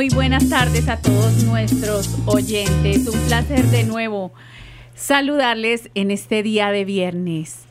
Muy buenas tardes a todos nuestros oyentes. Un placer de nuevo saludarles en este día de viernes.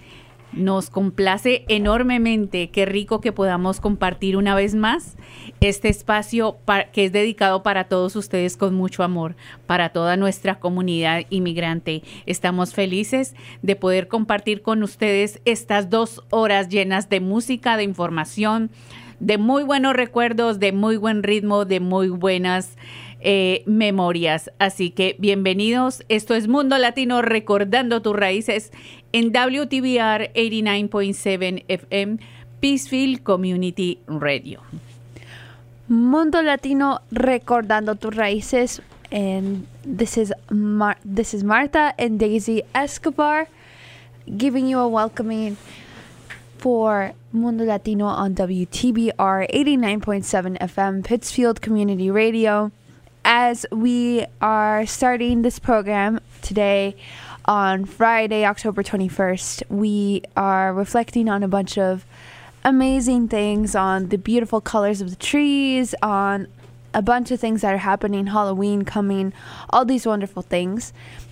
Nos complace enormemente, qué rico que podamos compartir una vez más este espacio que es dedicado para todos ustedes con mucho amor, para toda nuestra comunidad inmigrante. Estamos felices de poder compartir con ustedes estas dos horas llenas de música, de información, de muy buenos recuerdos, de muy buen ritmo, de muy buenas eh, memorias. Así que bienvenidos. Esto es Mundo Latino recordando tus raíces en WTBR 89.7 FM, Peacefield Community Radio. Mundo Latino recordando tus raíces. And this is Mar this is Marta and Daisy Escobar giving you a welcoming for Mundo Latino on WTBR 89.7 FM, Pittsfield Community Radio. As we are starting this program today on Friday, October 21st, we are reflecting on a bunch of amazing things on the beautiful colors of the trees, on a bunch of things that are happening, Halloween coming, all these wonderful things.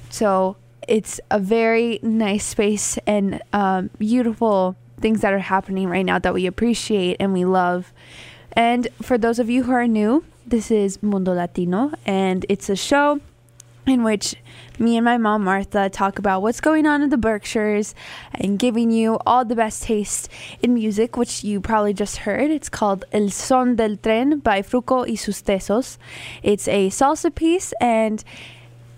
So it's a very nice space and um, beautiful things that are happening right now that we appreciate and we love. And for those of you who are new, this is Mundo Latino, and it's a show in which me and my mom Martha talk about what's going on in the Berkshires and giving you all the best taste in music, which you probably just heard. It's called El Son del Tren by Fruco y sus Tesos. It's a salsa piece and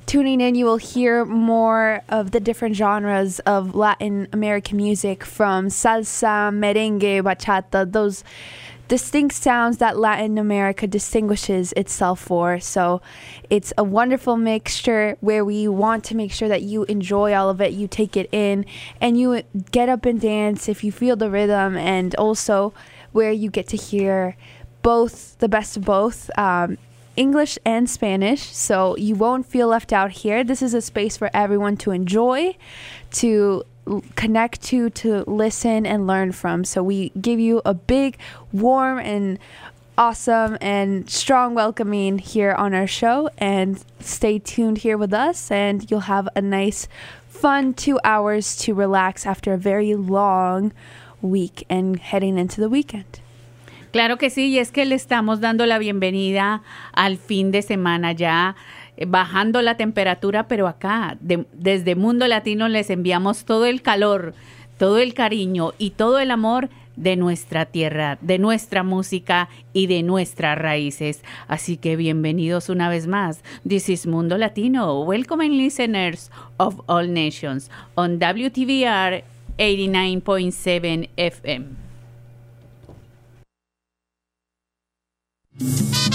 tuning in, you will hear more of the different genres of Latin American music from salsa, merengue, bachata, those distinct sounds that Latin America distinguishes itself for. So it's a wonderful mixture where we want to make sure that you enjoy all of it, you take it in, and you get up and dance if you feel the rhythm, and also where you get to hear both the best of both. Um, English and Spanish, so you won't feel left out here. This is a space for everyone to enjoy, to connect to, to listen and learn from. So we give you a big, warm, and awesome and strong welcoming here on our show. And stay tuned here with us, and you'll have a nice, fun two hours to relax after a very long week and heading into the weekend. Claro que sí, y es que le estamos dando la bienvenida al fin de semana ya eh, bajando la temperatura, pero acá desde Mundo Latino les enviamos todo el calor, todo el cariño y todo el amor de nuestra tierra, de nuestra música y de nuestras raíces. Así que bienvenidos una vez más. This is Mundo Latino. Welcome listeners of all nations on WTVR 89.7 FM. Como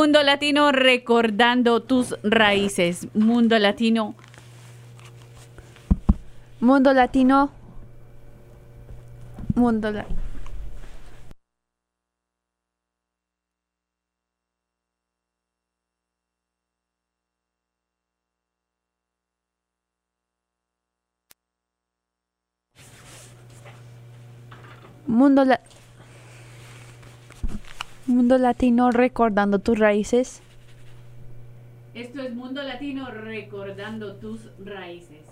Mundo Latino recordando tus raíces. Mundo Latino Mundo Latino. Mundo Latino. Mundo, la- Mundo Latino recordando tus raíces. Esto es Mundo Latino recordando tus raíces.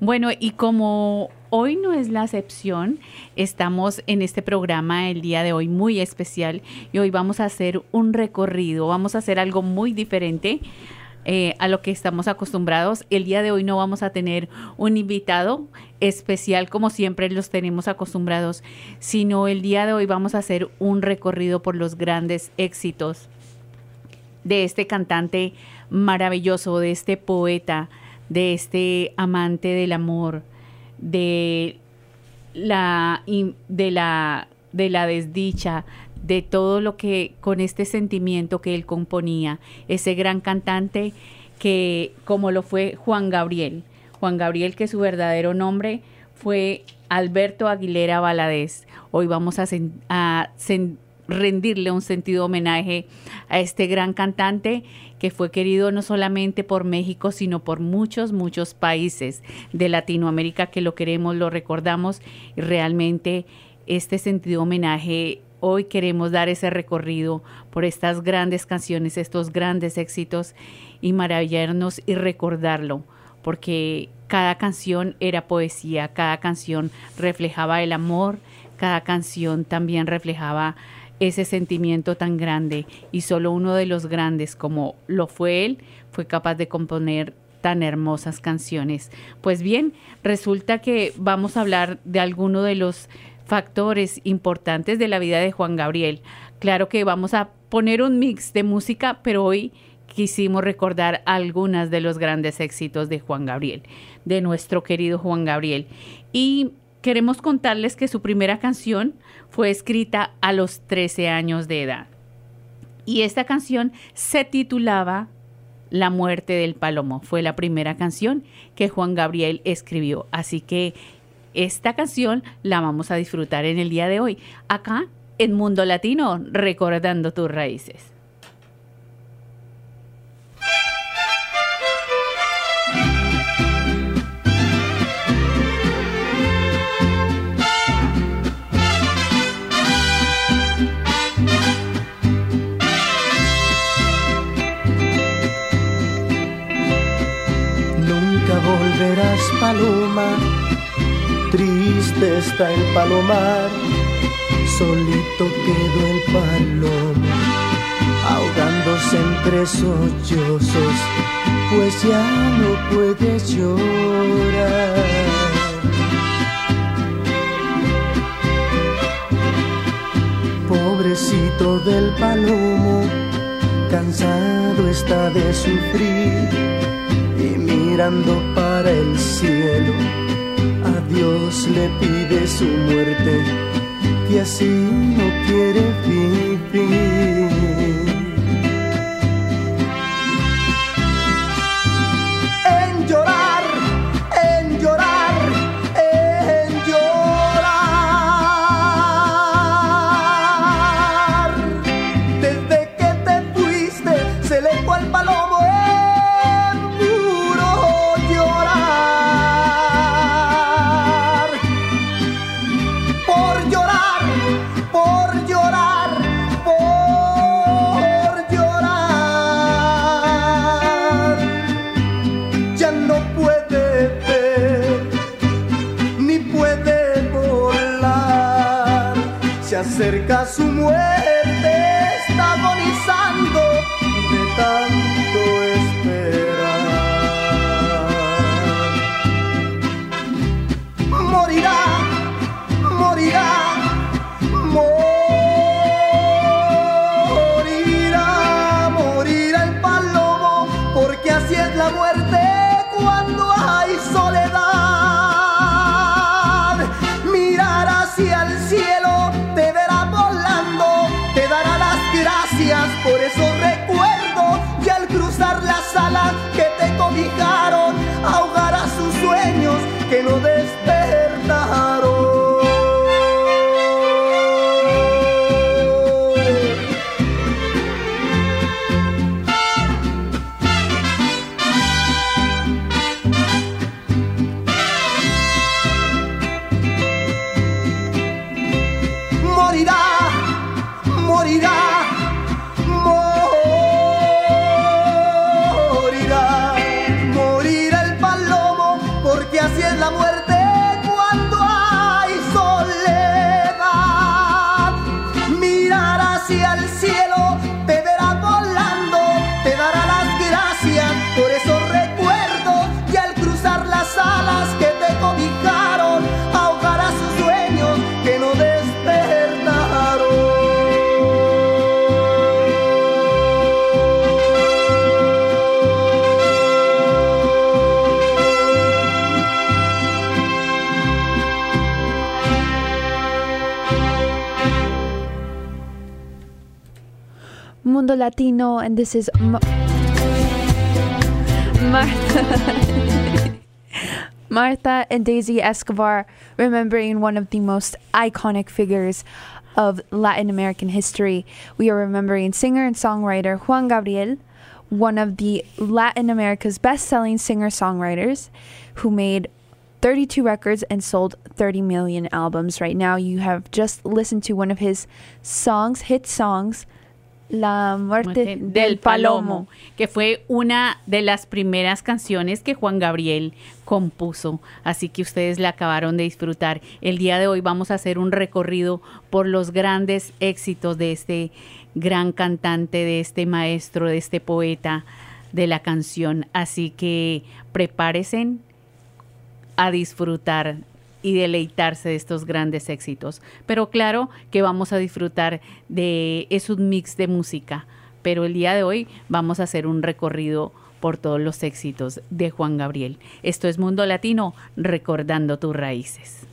Bueno, y como hoy no es la excepción, estamos en este programa el día de hoy muy especial y hoy vamos a hacer un recorrido, vamos a hacer algo muy diferente eh, a lo que estamos acostumbrados. El día de hoy no vamos a tener un invitado especial como siempre los tenemos acostumbrados, sino el día de hoy vamos a hacer un recorrido por los grandes éxitos de este cantante maravilloso, de este poeta, de este amante del amor, de la, de la, de la desdicha, de todo lo que con este sentimiento que él componía, ese gran cantante que como lo fue Juan Gabriel, Juan Gabriel que su verdadero nombre fue Alberto Aguilera Valadez. Hoy vamos a, a rendirle un sentido homenaje a este gran cantante que fue querido no solamente por México, sino por muchos, muchos países de Latinoamérica que lo queremos, lo recordamos y realmente este sentido homenaje, hoy queremos dar ese recorrido por estas grandes canciones, estos grandes éxitos y maravillarnos y recordarlo, porque cada canción era poesía, cada canción reflejaba el amor, cada canción también reflejaba ese sentimiento tan grande y solo uno de los grandes como lo fue él fue capaz de componer tan hermosas canciones. Pues bien, resulta que vamos a hablar de alguno de los factores importantes de la vida de Juan Gabriel. Claro que vamos a poner un mix de música, pero hoy quisimos recordar algunas de los grandes éxitos de Juan Gabriel, de nuestro querido Juan Gabriel. Y queremos contarles que su primera canción fue escrita a los 13 años de edad. Y esta canción se titulaba La muerte del palomo. Fue la primera canción que Juan Gabriel escribió. Así que esta canción la vamos a disfrutar en el día de hoy, acá en Mundo Latino, recordando tus raíces. verás paloma, triste está el palomar, solito quedó el palomo, ahogándose entre sollozos, pues ya no puede llorar. Pobrecito del palomo, cansado está de sufrir mirando para el cielo, Dios le pide su muerte y así no quiere vivir. Latino, and this is Ma- Martha. Martha and Daisy Escobar, remembering one of the most iconic figures of Latin American history. We are remembering singer and songwriter Juan Gabriel, one of the Latin America's best selling singer songwriters, who made 32 records and sold 30 million albums. Right now, you have just listened to one of his songs, hit songs, La muerte, Muerte del Palomo. que fue una de las primeras canciones que Juan Gabriel compuso. Así que ustedes la acabaron de disfrutar. El día de hoy vamos a hacer un recorrido por los grandes éxitos de este gran cantante, de este maestro, de este poeta de la canción. Así que prepárense a disfrutar y deleitarse de estos grandes éxitos. Pero claro que vamos a disfrutar de es un mix de música, pero el día de hoy vamos a hacer un recorrido por todos los éxitos de Juan Gabriel. Esto es Mundo Latino, recordando tus raíces.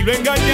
Si lo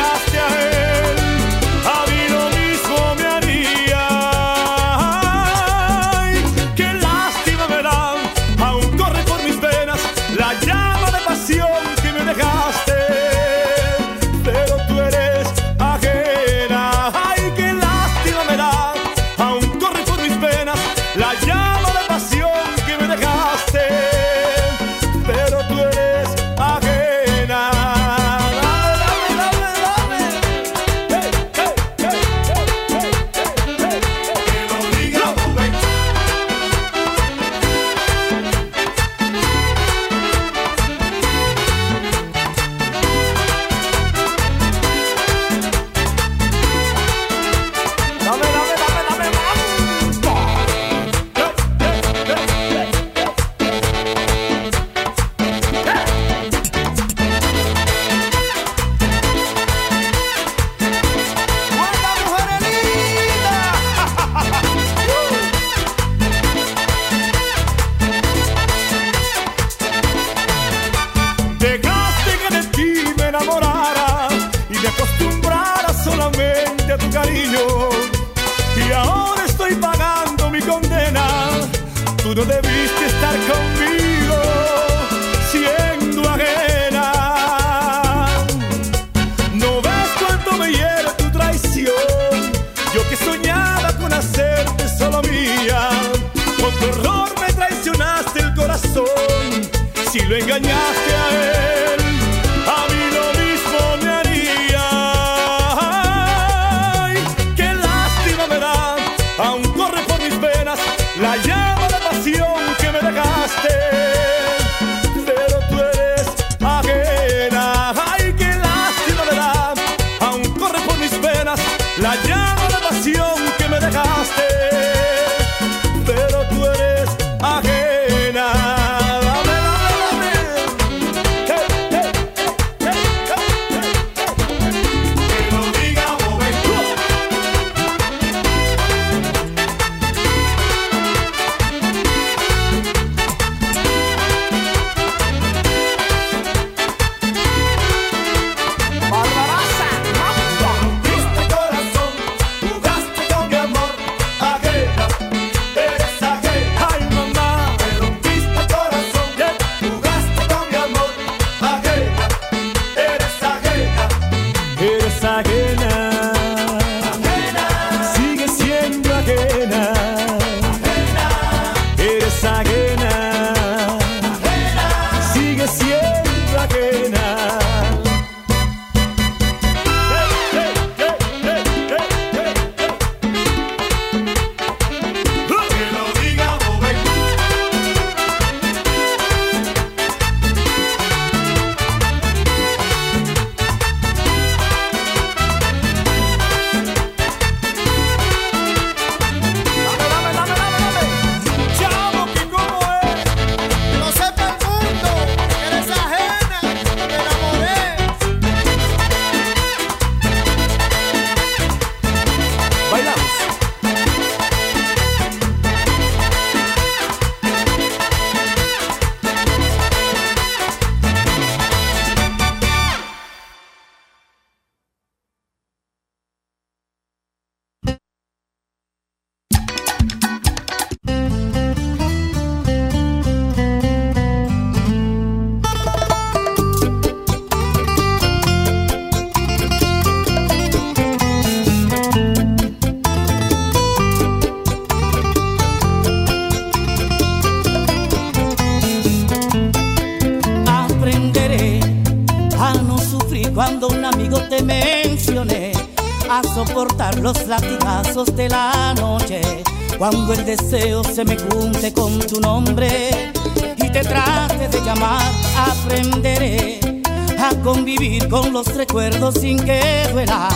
sin que duela,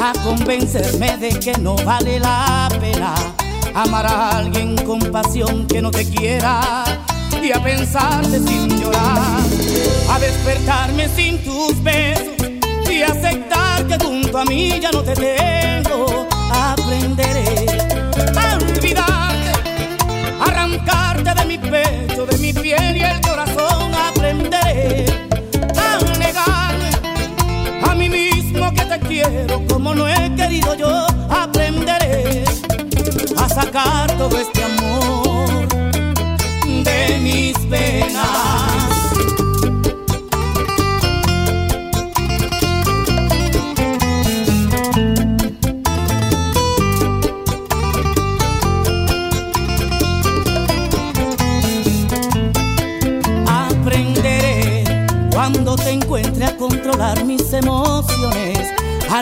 a convencerme de que no vale la pena amar a alguien con pasión que no te quiera y a pensarte sin llorar, a despertarme sin tus besos y aceptar que junto a mí ya no te tengo. Aprenderé quiero como no he querido yo. Aprenderé a sacar todo este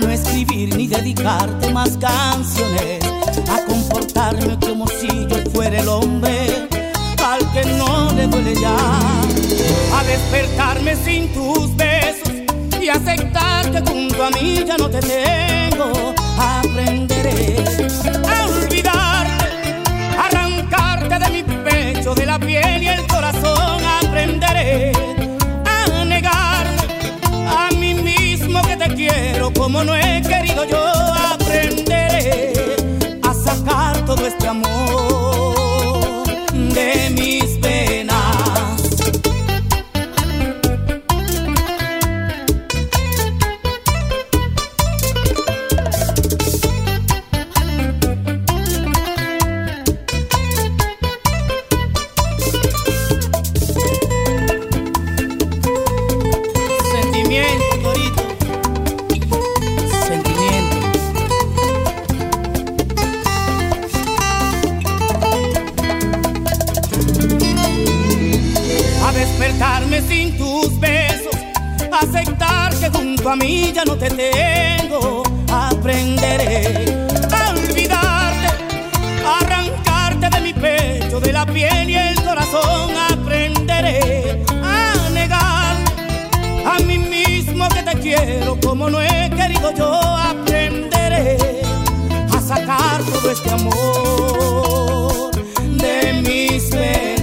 no escribir ni dedicarte más canciones, a comportarme como si yo fuera el hombre al que no le duele ya, a despertarme sin tus besos y aceptar que junto a mí ya no te tengo. Aprenderé a olvidarte, arrancarte de mi pecho, de la piel y el corazón. No he despertarme sin tus besos, aceptar que junto a mí ya no te tengo. Aprenderé a olvidarte, arrancarte de mi pecho, de la piel y el corazón. Aprenderé a negar a mí mismo que te quiero como no he querido yo aprenderé a sacar todo este amor de mis penas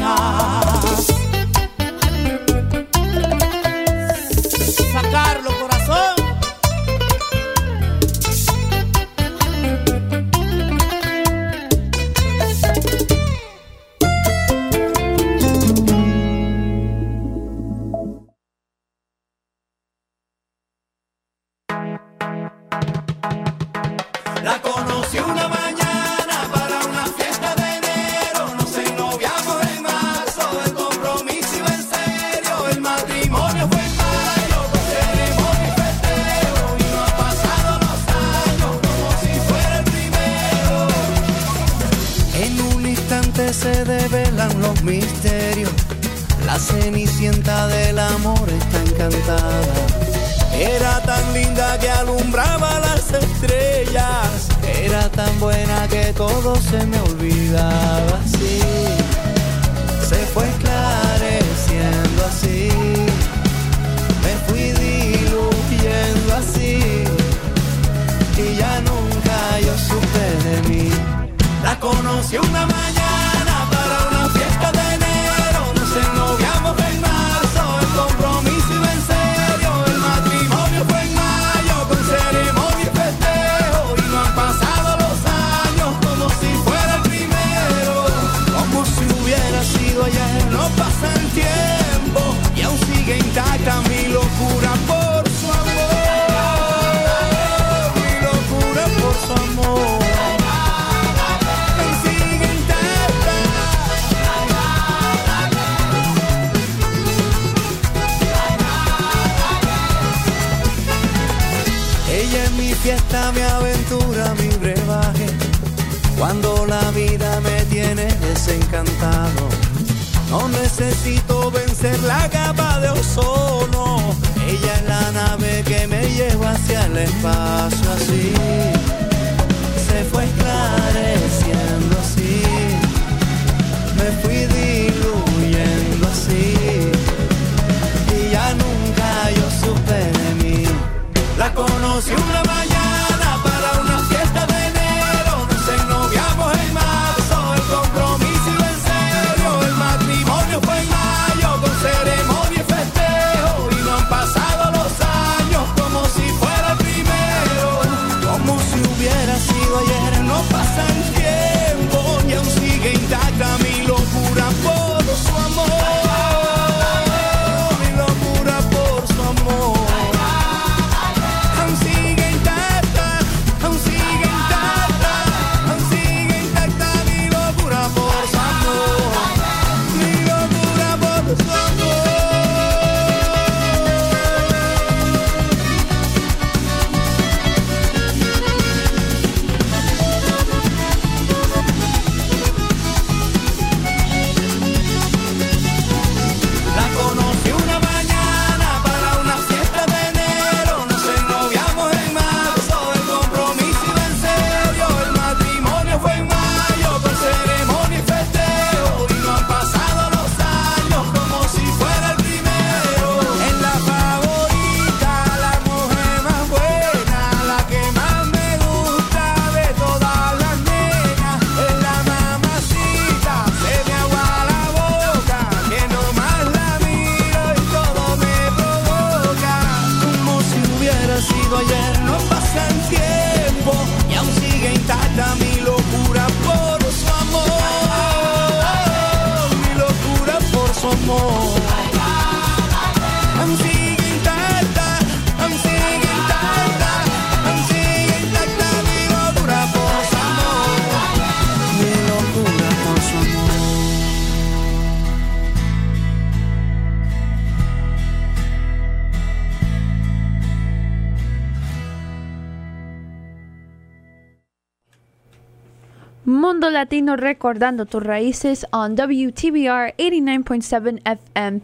Latino recordando tus raíces on WTBR 89.7 FM,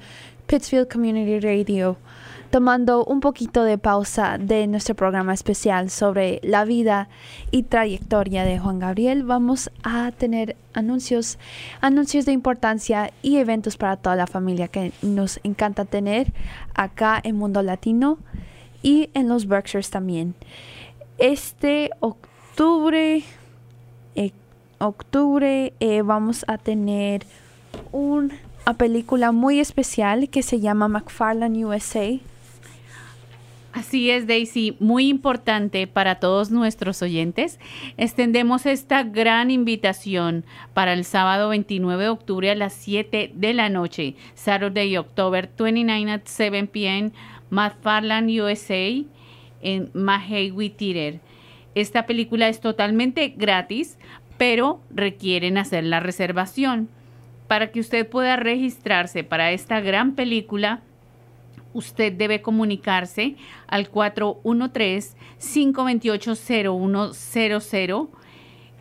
Pittsfield Community Radio. Tomando un poquito de pausa de nuestro programa especial sobre la vida y trayectoria de Juan Gabriel, vamos a tener anuncios, anuncios de importancia y eventos para toda la familia que nos encanta tener acá en Mundo Latino y en los Berkshires también. Este octubre octubre eh, vamos a tener una película muy especial que se llama McFarlane USA. Así es, Daisy, muy importante para todos nuestros oyentes. Extendemos esta gran invitación para el sábado 29 de octubre a las 7 de la noche, Saturday, October 29 at 7 p.m., McFarlane USA en Mahegui Theater. Esta película es totalmente gratis, pero requieren hacer la reservación. Para que usted pueda registrarse para esta gran película, usted debe comunicarse al 413-528-0100,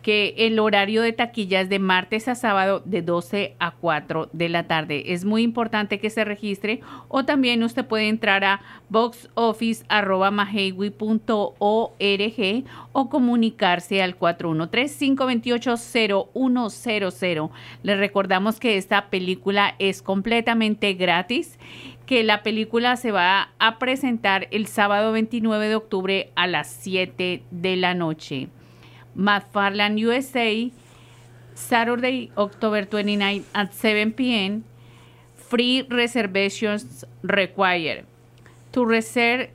que el horario de taquilla es de martes a sábado de 12 a 4 de la tarde. Es muy importante que se registre o también usted puede entrar a boxoffice.org o comunicarse al 413-528-0100. Les recordamos que esta película es completamente gratis que la película se va a presentar el sábado 29 de octubre a las 7 de la noche. McFarland USA, Saturday, October 29 at 7 p.m. Free reservations required. To reserve,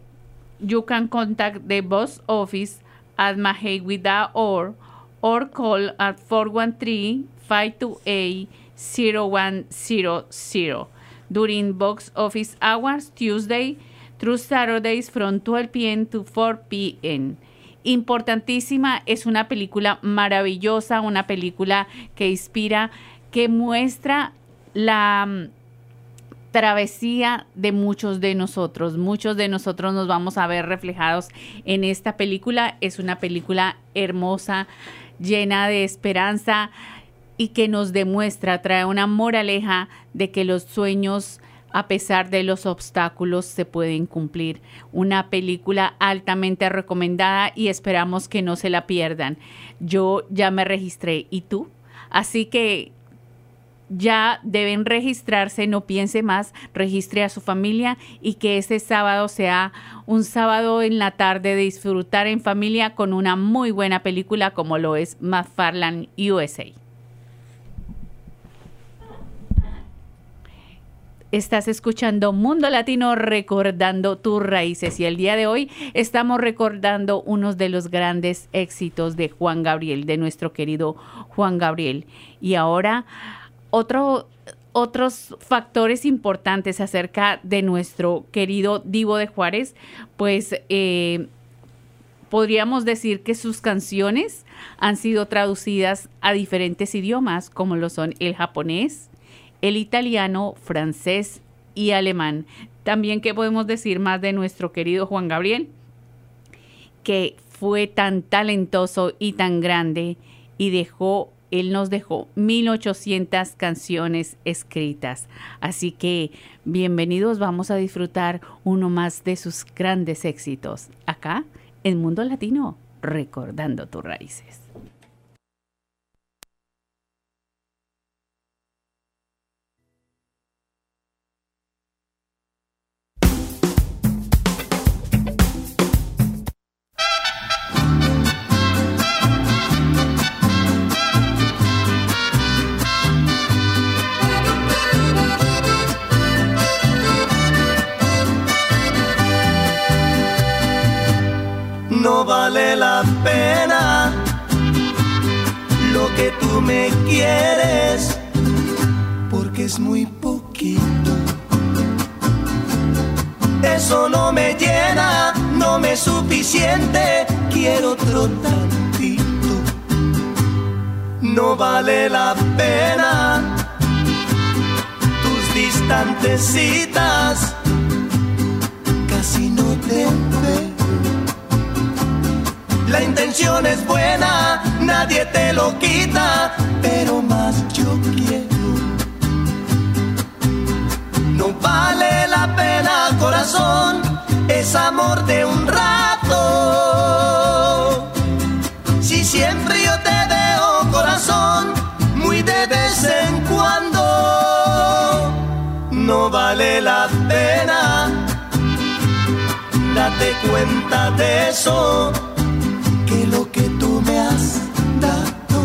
you can contact the box office at mahegui.org or call at 413-528-0100 during box office hours Tuesday through Saturdays from 12 p.m. to 4 p.m. Importantísima, es una película maravillosa, una película que inspira, que muestra la mm, travesía de muchos de nosotros. Muchos de nosotros nos vamos a ver reflejados en esta película. Es una película hermosa, llena de esperanza y que nos demuestra, trae una moraleja de que los sueños a pesar de los obstáculos se pueden cumplir. Una película altamente recomendada y esperamos que no se la pierdan. Yo ya me registré. ¿Y tú? Así que ya deben registrarse, no piense más, registre a su familia y que este sábado sea un sábado en la tarde de disfrutar en familia con una muy buena película como lo es McFarland USA. Estás escuchando Mundo Latino recordando tus raíces y el día de hoy estamos recordando unos de los grandes éxitos de Juan Gabriel, de nuestro querido Juan Gabriel. Y ahora otro, otros factores importantes acerca de nuestro querido Divo de Juárez, pues eh, podríamos decir que sus canciones han sido traducidas a diferentes idiomas, como lo son el japonés, el italiano, francés y alemán. También, ¿qué podemos decir más de nuestro querido Juan Gabriel? Que fue tan talentoso y tan grande y dejó él nos dejó 1800 canciones escritas. Así que bienvenidos, vamos a disfrutar uno más de sus grandes éxitos acá en Mundo Latino, recordando tus raíces. No vale la pena lo que tú me quieres, porque es muy poquito. Eso no me llena, no me es suficiente, quiero otro tantito. No vale la pena tus distantes casi no te veo. La intención es buena, nadie te lo quita, pero más yo quiero. No vale la pena, corazón, es amor de un rato. Si siempre yo te veo, corazón, muy de vez en cuando, no vale la pena. Date cuenta de eso que lo que tú me has dado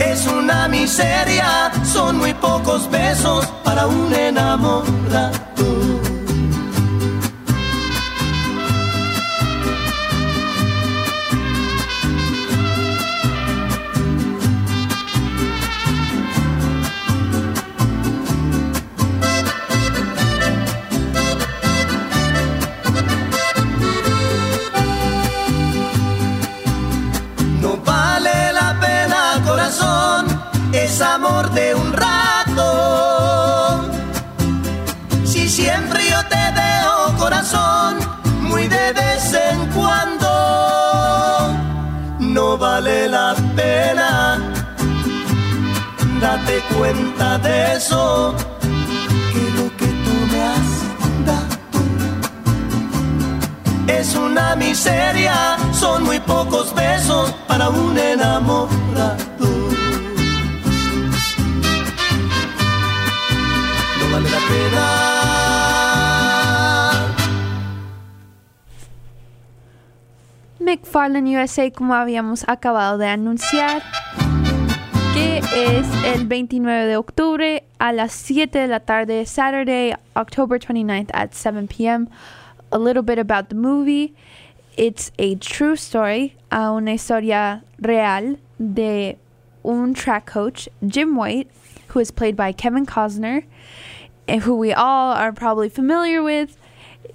es una miseria, son muy pocos besos para un enamorado. Cuenta de eso, que lo que tú me has dado es una miseria, son muy pocos besos para un enamorado. No vale la pena. McFarlane USA, como habíamos acabado de anunciar, que es el 29 de octubre a las 7 de la tarde, Saturday, October 29th at 7 p.m. A little bit about the movie. It's a true story, a una historia real de un track coach, Jim White, who is played by Kevin Costner, and who we all are probably familiar with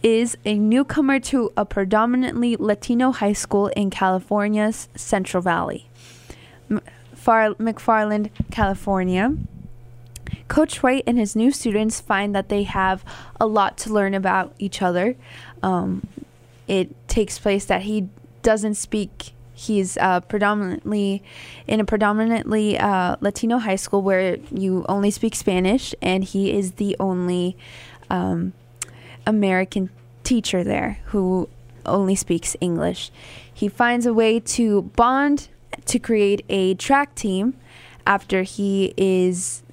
is a newcomer to a predominantly Latino high school in California's Central Valley, Far- McFarland, California. Coach White and his new students find that they have a lot to learn about each other. Um, it takes place that he doesn't speak He's uh, predominantly in a predominantly uh, Latino high school where you only speak Spanish, and he is the only um, American teacher there who only speaks English. He finds a way to bond to create a track team after he is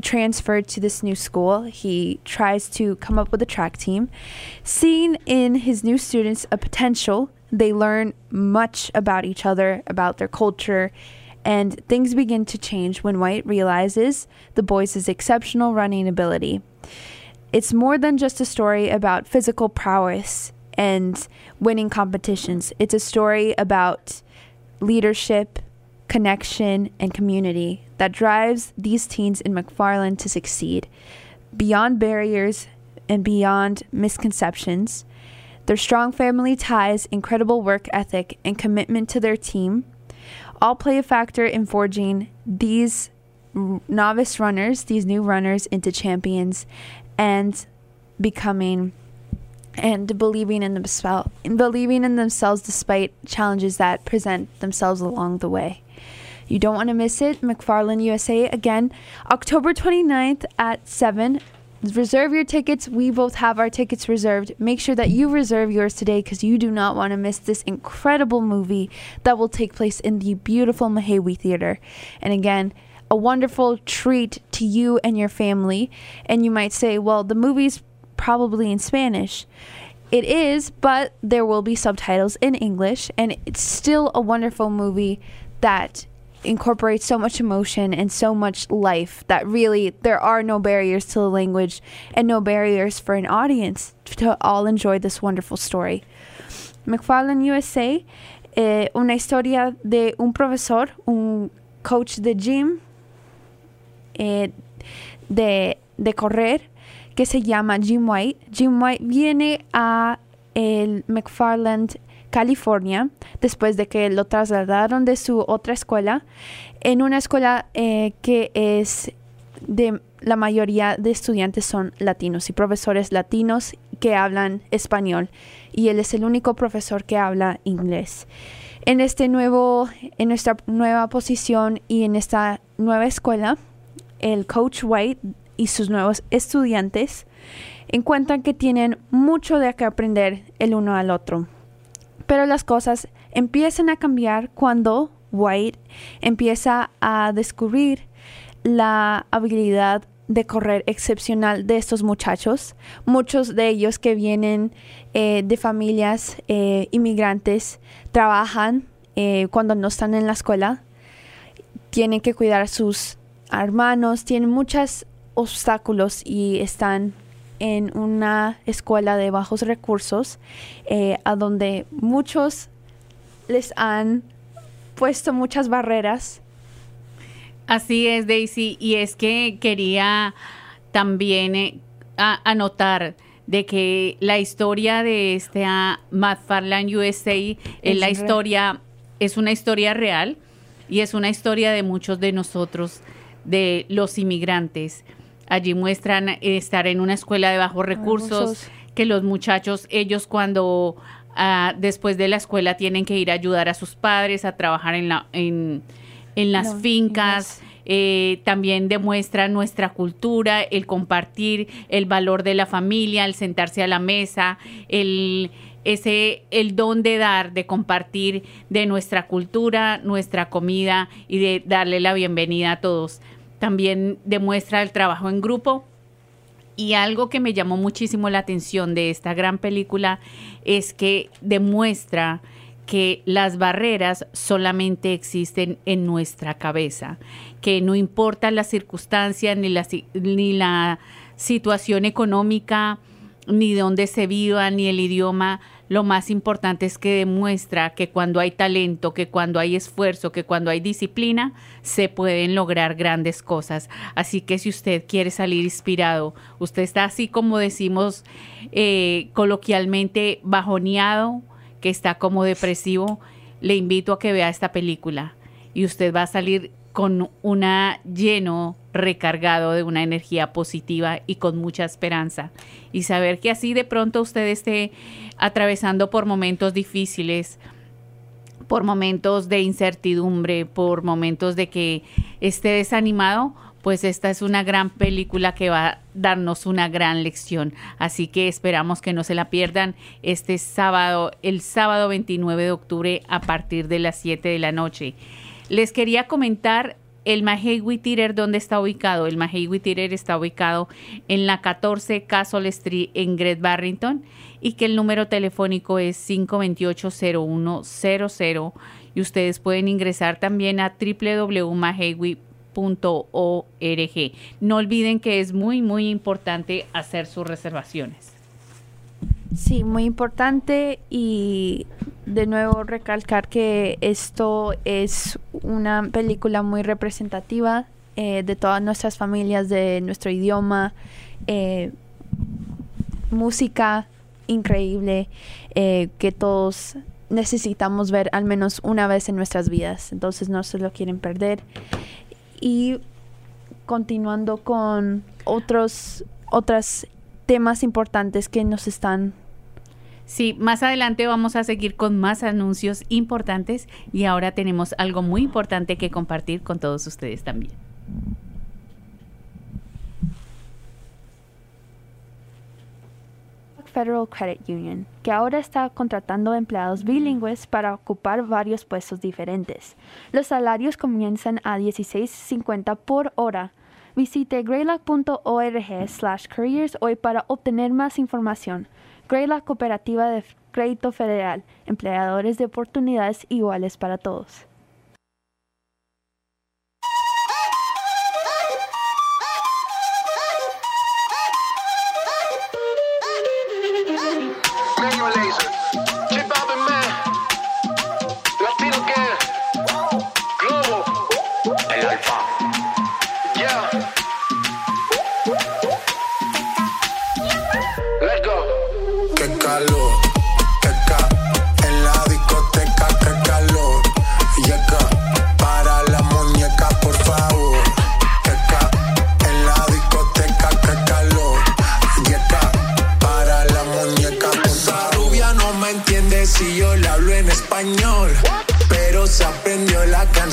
transferred to this new school. He tries to come up with a track team. Seeing in his new students a potential, they learn much about each other, about their culture, and things begin to change when White realizes the boys' exceptional running ability. It's more than just a story about physical prowess and winning competitions. It's a story about leadership, connection, and community that drives these teens in McFarland to succeed. Beyond barriers and beyond misconceptions, their strong family ties, incredible work ethic, and commitment to their team all play a factor in forging these novice runners, these new runners, into champions and becoming and believing in themselves believing in themselves despite challenges that present themselves along the way. You don't want to miss it. McFarland USA again, October 29th at 7. Reserve your tickets. We both have our tickets reserved. Make sure that you reserve yours today because you do not want to miss this incredible movie that will take place in the beautiful Mahawi Theater. And again, a wonderful treat to you and your family. And you might say, well, the movie's probably in Spanish. It is, but there will be subtitles in English, and it's still a wonderful movie that incorporates so much emotion and so much life that really there are no barriers to the language and no barriers for an audience to all enjoy this wonderful story. McFarland USA, eh, una historia de un profesor, un coach de gym, eh, de, de correr, que se llama Jim White. Jim White viene a el McFarland, California, después de que lo trasladaron de su otra escuela, en una escuela eh, que es de la mayoría de estudiantes son latinos y profesores latinos que hablan español y él es el único profesor que habla inglés. En este nuevo en nuestra nueva posición y en esta nueva escuela, el coach White y sus nuevos estudiantes encuentran que tienen mucho de que aprender el uno al otro. Pero las cosas empiezan a cambiar cuando White empieza a descubrir la habilidad de correr excepcional de estos muchachos, muchos de ellos que vienen eh, de familias eh, inmigrantes, trabajan eh, cuando no están en la escuela, tienen que cuidar a sus hermanos, tienen muchos obstáculos y están en una escuela de bajos recursos eh, a donde muchos les han puesto muchas barreras Así es, Daisy, y es que quería también eh, a- anotar de que la historia de este ah, McFarland USA es la historia, es una historia real y es una historia de muchos de nosotros, de los inmigrantes. Allí muestran estar en una escuela de bajos recursos, que los muchachos, ellos cuando ah, después de la escuela tienen que ir a ayudar a sus padres a trabajar en, la, en, en las No, fincas, eh, también demuestra nuestra cultura, el compartir, el valor de la familia, el sentarse a la mesa, el ese el don de dar, de compartir de nuestra cultura, nuestra comida y de darle la bienvenida a todos. También demuestra el trabajo en grupo, y algo que me llamó muchísimo la atención de esta gran película es que demuestra que las barreras solamente existen en nuestra cabeza, que no importa la circunstancia ni la, ni la situación económica, ni dónde se viva, ni el idioma, lo más importante es que demuestra que cuando hay talento, que cuando hay esfuerzo, que cuando hay disciplina, se pueden lograr grandes cosas. Así que si usted quiere salir inspirado, usted está así como decimos eh, coloquialmente bajoneado, que está como depresivo, le invito a que vea esta película y usted va a salir con una lleno recargado de una energía positiva y con mucha esperanza y saber que así de pronto usted esté atravesando por momentos difíciles por momentos de incertidumbre, por momentos de que esté desanimado, pues esta es una gran película que va a darnos una gran lección. Así que esperamos que no se la pierdan este sábado, el sábado 29 de octubre a partir de las 7 de la noche. Les quería comentar el Mahegui Theater, ¿dónde está ubicado? El Mahegui Theater está ubicado en la 14 Castle Street en Great Barrington y que el número telefónico es 528-0100 y ustedes pueden ingresar también a www.mahegui.org. No olviden que es muy, muy importante hacer sus reservaciones. Sí, muy importante y de nuevo recalcar que esto es una película muy representativa eh, de todas nuestras familias, de nuestro idioma, eh, música increíble eh, que todos necesitamos ver al menos una vez en nuestras vidas. Entonces no se lo quieren perder. Y continuando con otros otros temas importantes que nos están Sí, más adelante vamos a seguir con más anuncios importantes y ahora tenemos algo muy importante que compartir con todos ustedes también. Federal Credit Union, que ahora está contratando empleados bilingües para ocupar varios puestos diferentes. Los salarios comienzan a 16.50 por hora. Visite greylock.org slash careers hoy para obtener más información. Greylock Cooperativa de Crédito Federal, empleadores de oportunidades iguales para todos.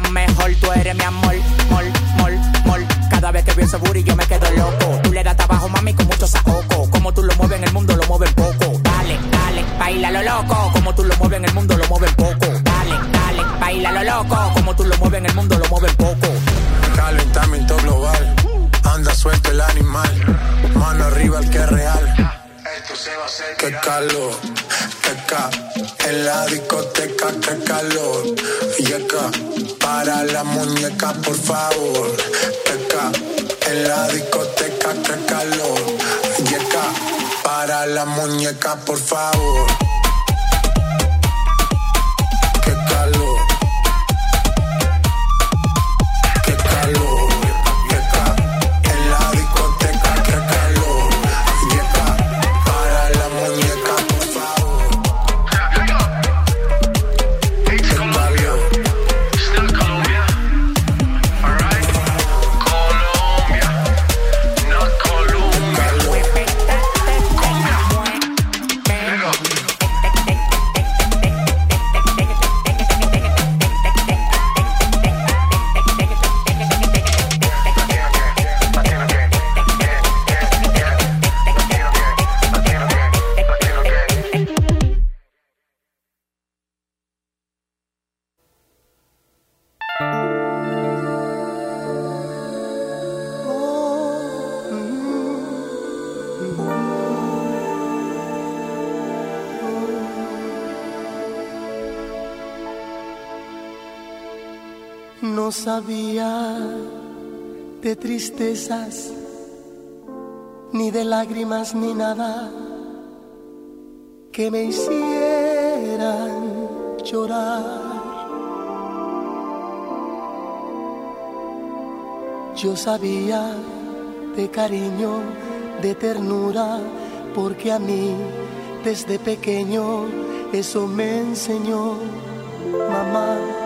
Mejor. Tú eres mi amor, mol, mol, mol. Cada vez que veo ese booty yo me quedo loco. Tú le das trabajo, mami, con mucho saoco. Como tú lo mueves en el mundo, lo mueven poco. Dale, dale, baila lo loco. Como tú lo mueves en el mundo, lo mueven poco. Dale, dale, baila lo loco. Como tú lo mueves en el mundo, lo mueven poco. Calentamiento global. Anda suelto el animal. Mano arriba el que es real. Esto se va a hacer. Qué calor. Qué ca. En la discoteca, qué calor. Y acá. Para la muñeca, por favor. Qué ca. En la discoteca, qué calor. Y acá. Para la muñeca, por favor. De tristezas, ni de lágrimas, ni nada que me hicieran llorar. Yo sabía de cariño, de ternura, porque a mí desde pequeño eso me enseñó mamá.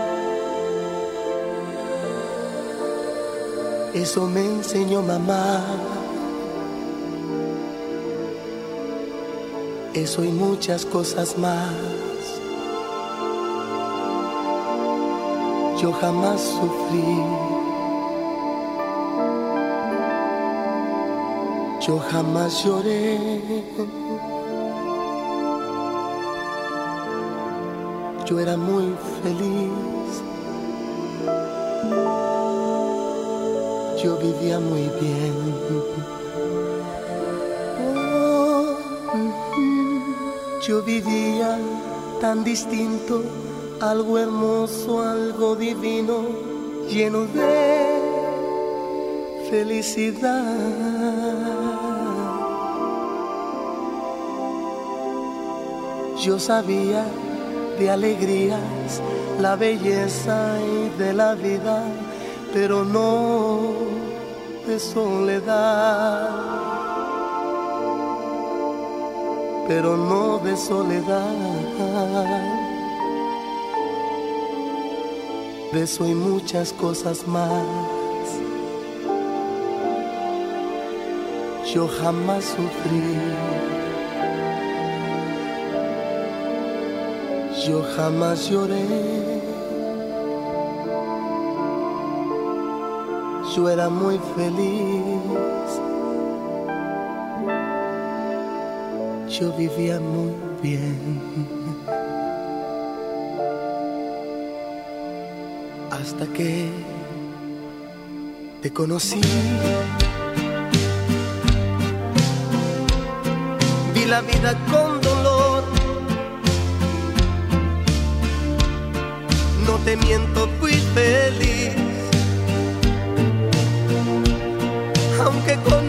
Eso me enseñó mamá. Eso y muchas cosas más. Yo jamás sufrí. Yo jamás lloré. Yo era muy feliz. Yo vivía muy bien. Oh. Yo vivía tan distinto, algo hermoso, algo divino, lleno de felicidad. Yo sabía de alegrías, la belleza y de la vida, pero no de soledad. Pero no de soledad. De eso y muchas cosas más. Yo jamás sufrí. Yo jamás lloré. Yo era muy feliz. Yo vivía muy bien. Hasta que te conocí. Vi la vida con dolor. No te miento, fui feliz. Aunque con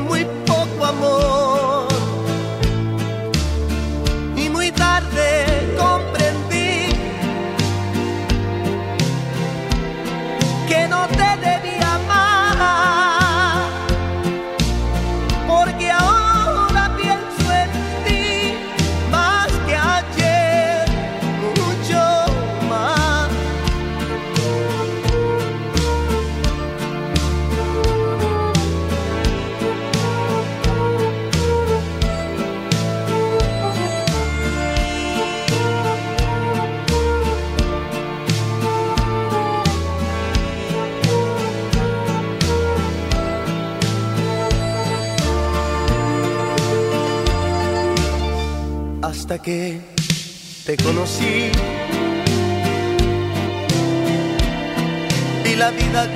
te conocí. Vi la vida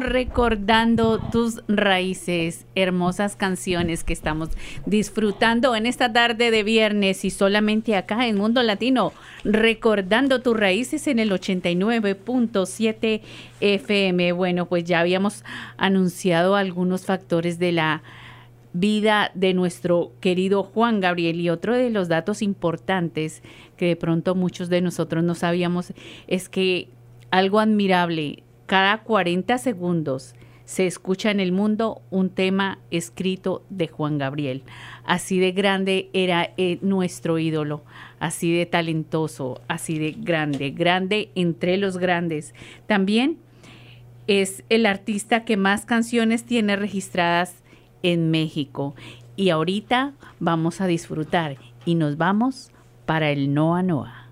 Recordando tus raíces, hermosas canciones que estamos disfrutando en esta tarde de viernes y solamente acá en Mundo Latino, recordando tus raíces en el 89.7 FM. Bueno, pues ya habíamos anunciado algunos factores de la vida de nuestro querido Juan Gabriel y otro de los datos importantes que de pronto muchos de nosotros no sabíamos es que algo admirable cada 40 segundos se escucha en el mundo un tema escrito de Juan Gabriel. Así de grande era eh, nuestro ídolo, así de talentoso, así de grande, grande entre los grandes. También es el artista que más canciones tiene registradas en México. Y ahorita vamos a disfrutar y nos vamos para el Noa Noa.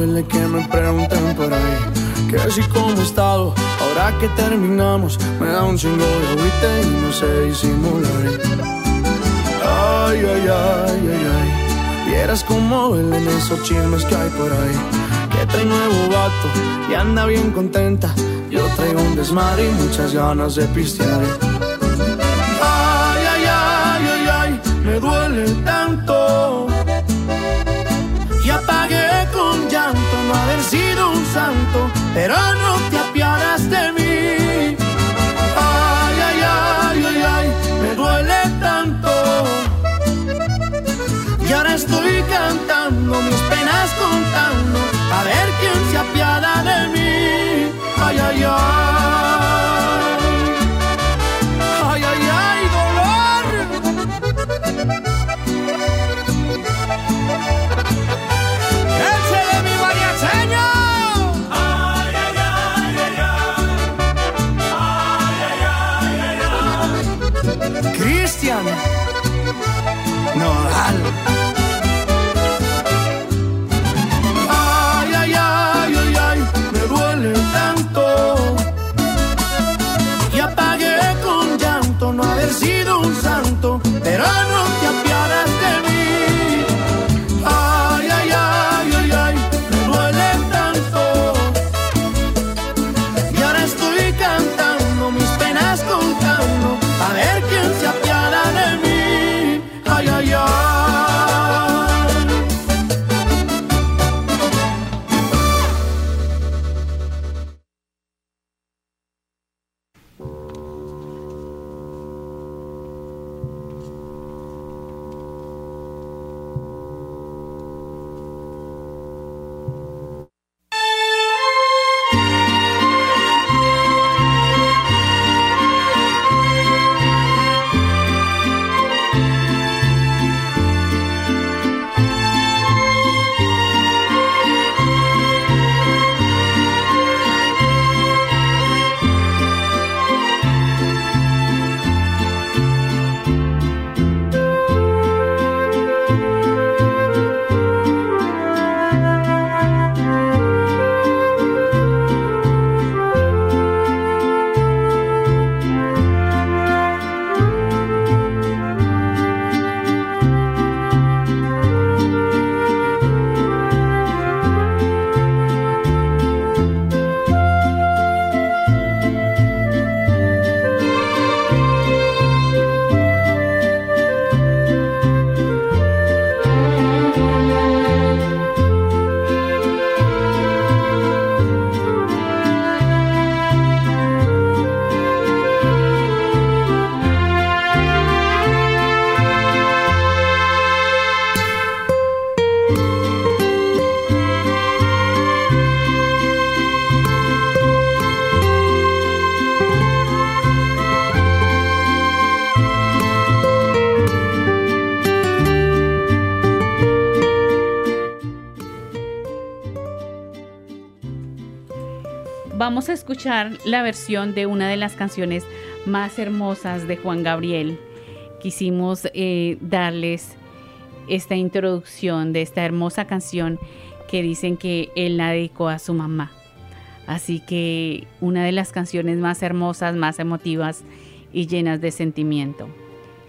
Verle que me preguntan por ahí. Que si como estado, ahora que terminamos Me da un chingo de agüite y no sé disimular. Ay, ay, ay, ay, ay. Vieras como él en esos chismes que hay por ahí. Que trae nuevo vato y anda bien contenta. Yo traigo un desmadre y muchas ganas de pistear. Ay, ay, ay, ay, ay. Me duele tanto haber sido un santo, pero no te apiadas de mí. Ay, ay, ay, ay, ay, me duele tanto. Y ahora estoy cantando mis penas contando, a ver quién se apiada de mí. Ay, ay. Ay, One. Vamos a escuchar la versión de una de las canciones más hermosas de Juan Gabriel. Quisimos eh, darles esta introducción de esta hermosa canción que dicen que él la dedicó a su mamá. Así que una de las canciones más hermosas, más emotivas y llenas de sentimiento,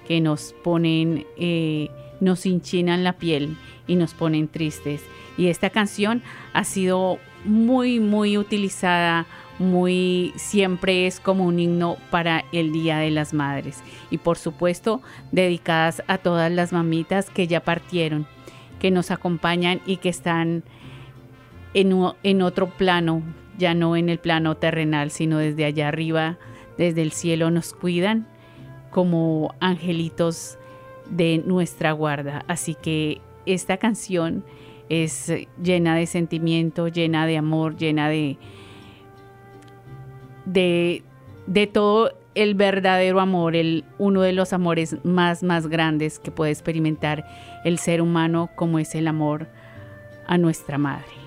que nos ponen, eh, nos hinchinan la piel y nos ponen tristes. Y esta canción ha sido muy, muy utilizada, muy, siempre es como un himno para el Día de las Madres. Y por supuesto, dedicadas a todas las mamitas que ya partieron, que nos acompañan y que están en, en otro plano, ya no en el plano terrenal, sino desde allá arriba, desde el cielo nos cuidan como angelitos de nuestra guarda. Así que esta canción es eh, llena de sentimiento, llena de amor, llena de, de, de todo el verdadero amor, el, uno de los amores más, más grandes que puede experimentar el ser humano, como es el amor a nuestra madre.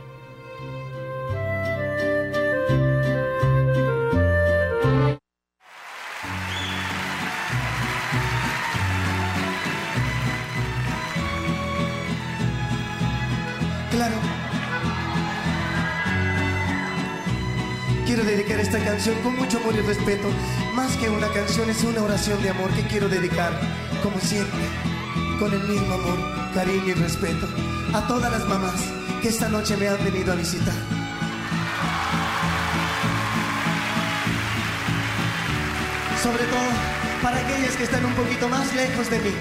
Esta canción con mucho amor y respeto. Más que una canción, es una oración de amor que quiero dedicar, como siempre, con el mismo amor, cariño y respeto, a todas las mamás que esta noche me han venido a visitar. Sobre todo para aquellas que están un poquito más lejos de mí.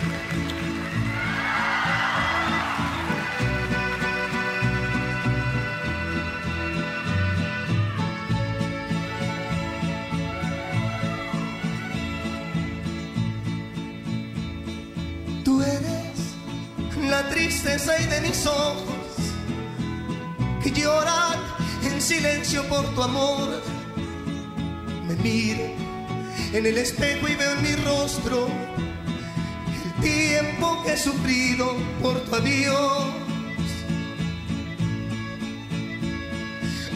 Tristeza y de mis ojos que lloran en silencio por tu amor. Me miro en el espejo y veo en mi rostro el tiempo que he sufrido por tu adiós.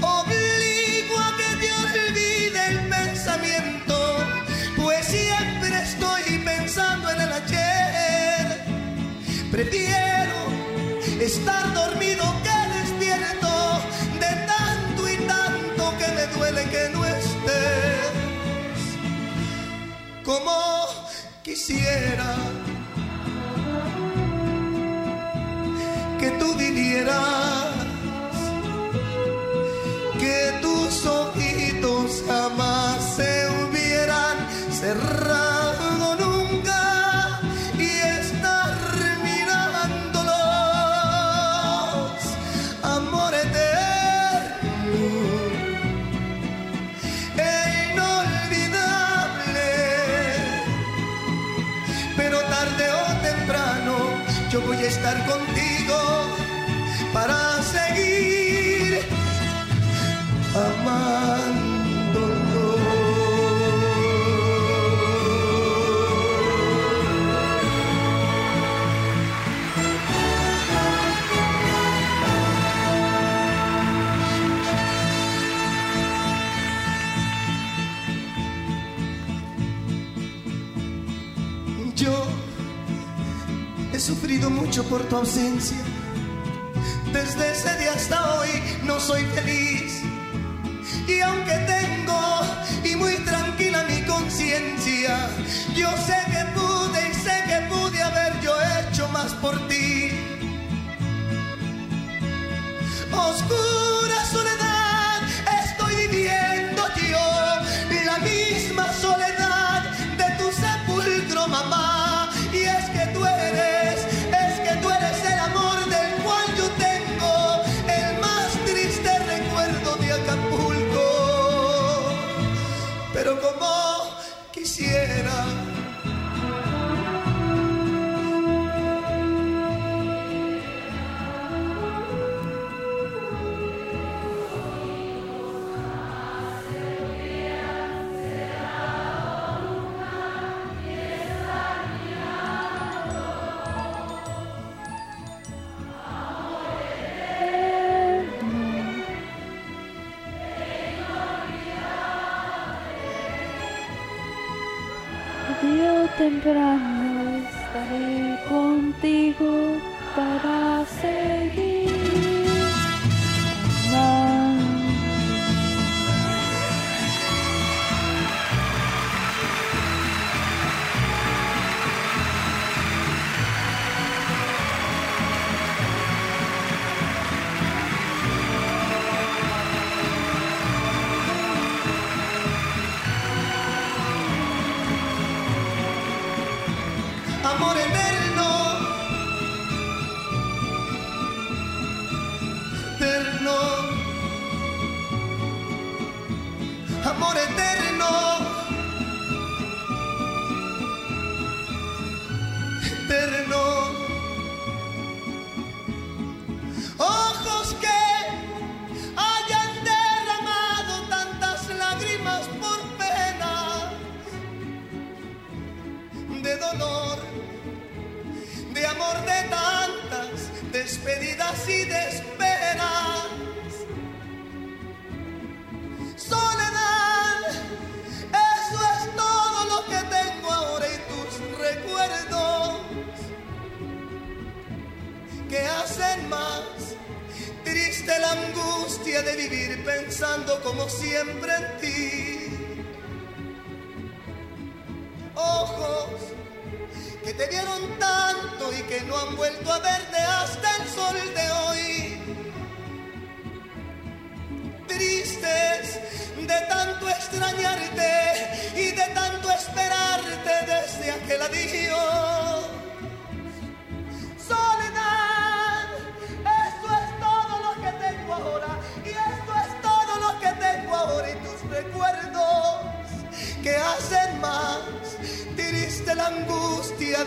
Obligo a que te olvide el pensamiento, Prefiero estar dormido que despierto de tanto y tanto que me duele que no estés. Como quisiera que tú vinieras, que tus ojitos jamás se hubieran cerrado estar contigo tu ausencia. Desde ese día hasta hoy no soy feliz. Y aunque tengo y muy tranquila mi conciencia, yo sé que pude y sé que pude haber yo hecho más por ti.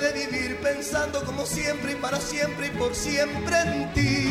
de vivir pensando como siempre y para siempre y por siempre en ti.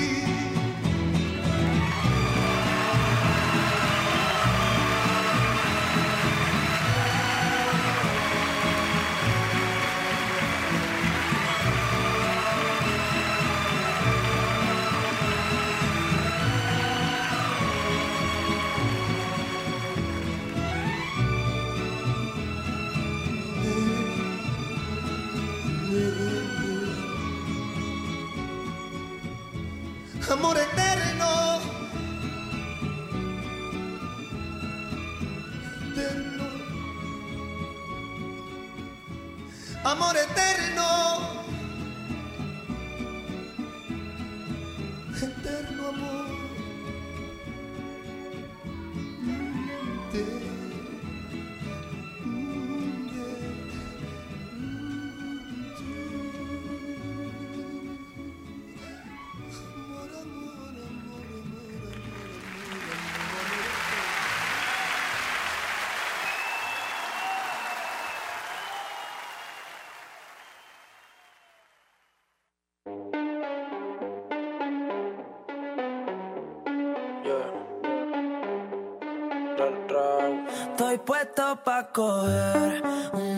pa' coger.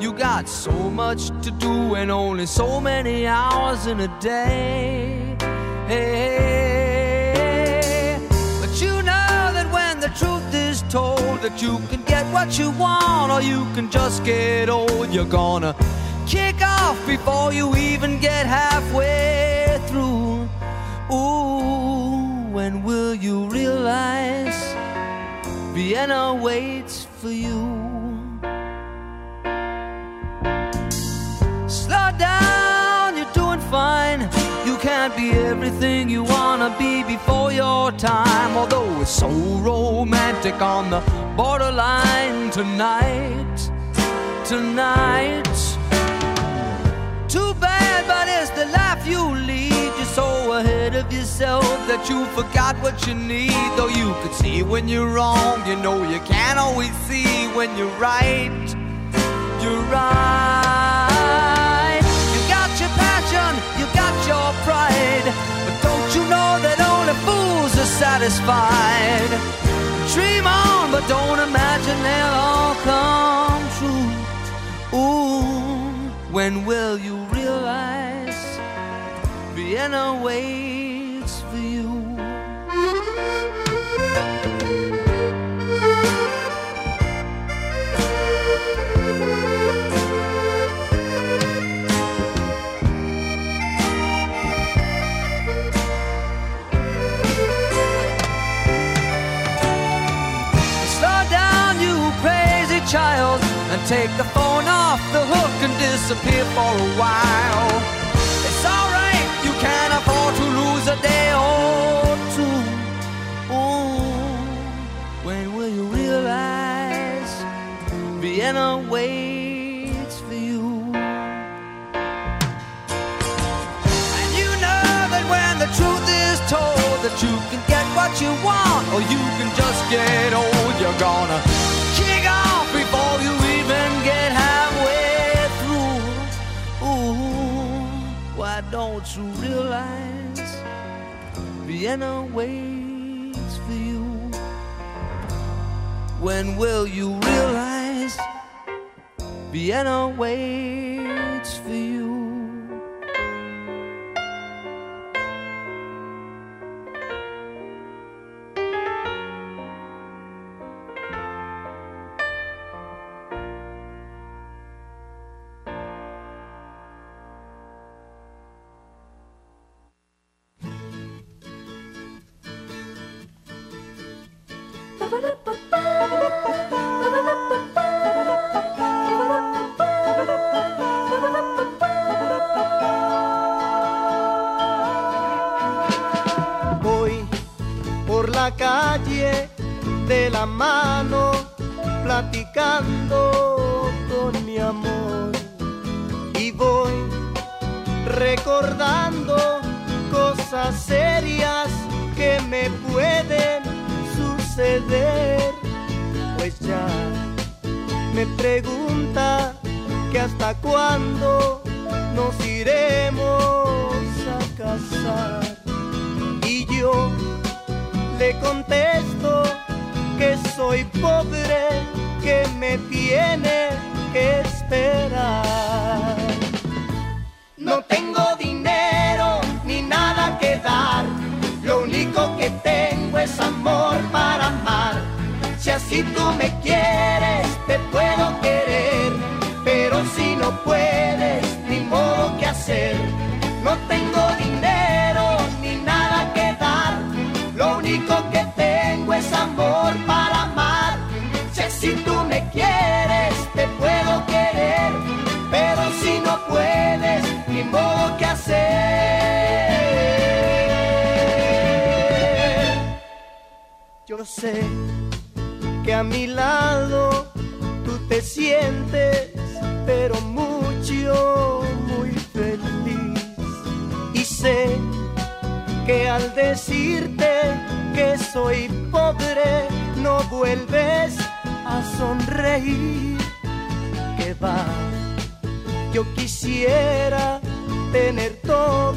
You got so much to do and only so many hours in a day. Hey, but you know that when the truth is told, that you can get what you want or you can just get old. You're gonna kick off before you even get halfway through. Ooh, when will you realize Vienna waits for you? down, you're doing fine. You can't be everything you wanna be before your time. Although it's so romantic on the borderline tonight, tonight. Too bad, but it's the life you lead. You're so ahead of yourself that you forgot what you need. Though you could see when you're wrong, you know you can't always see when you're right. You're right. But don't you know that only fools are satisfied? Dream on, but don't imagine they'll all come true. Ooh, when will you realize Vienna waits for you? Take the phone off the hook and disappear for a while. It's alright, you can't afford to lose a day or two. Ooh, when will you realize Vienna waits for you? And you know that when the truth is told that you can get what you want or you can just get old, you're gonna don't realize Vienna waits for you? When will you realize Vienna waits for you? Contesto que soy pobre, que me tiene que Sé que a mi lado tú te sientes, pero mucho, muy feliz. Y sé que al decirte que soy pobre, no vuelves a sonreír. Que va, yo quisiera tener todo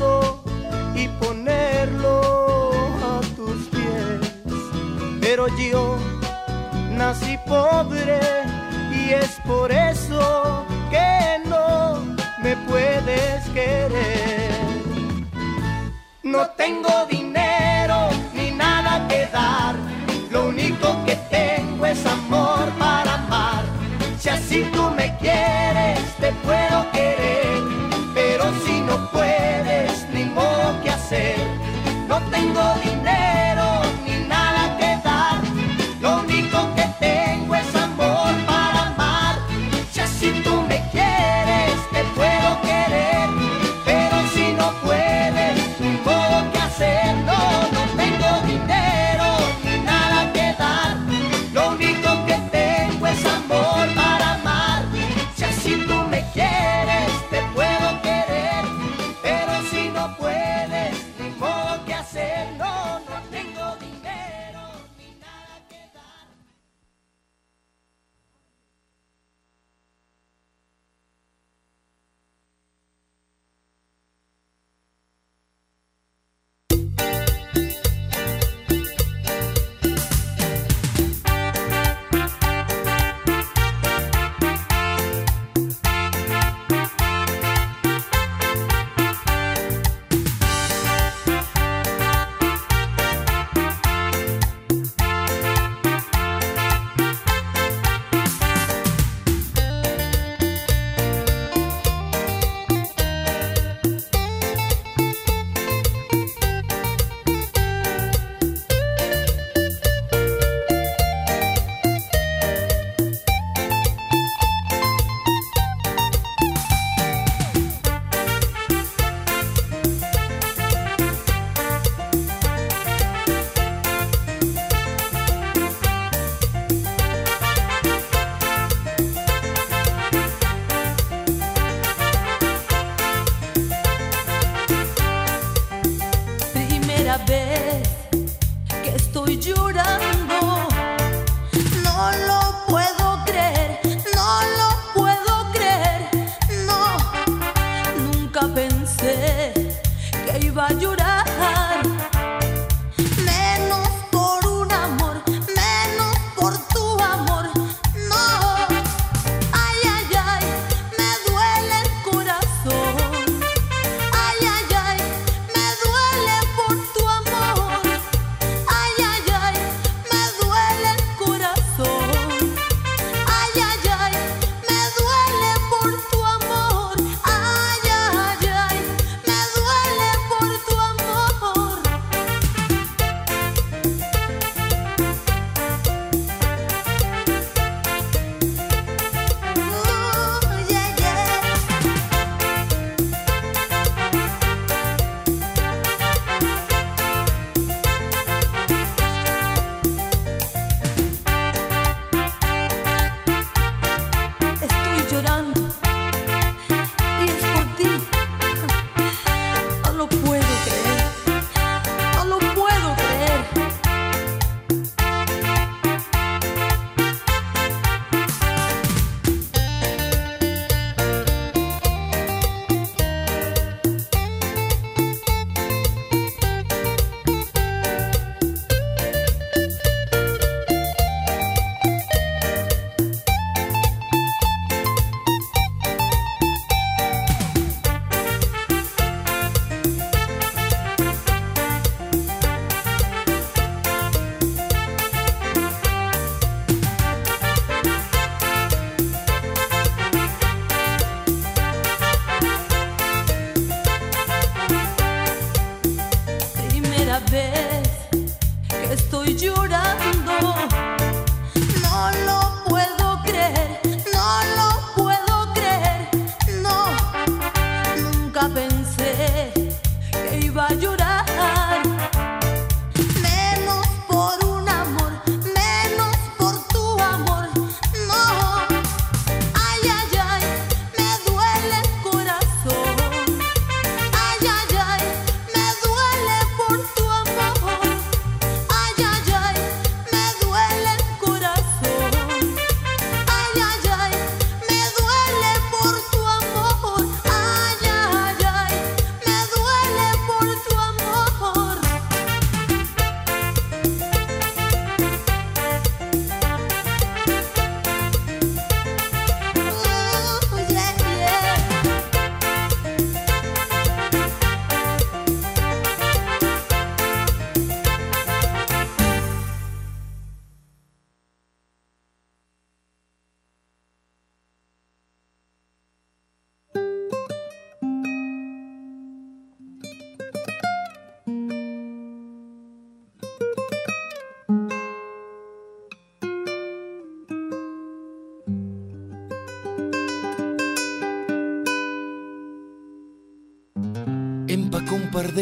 Yo nací pobre y es por eso que no me puedes querer. No tengo dinero ni nada que dar, lo único que tengo es amor para amar. Si así tú me quieres, te puedo querer, pero si no puedes, ni modo que hacer. No tengo dinero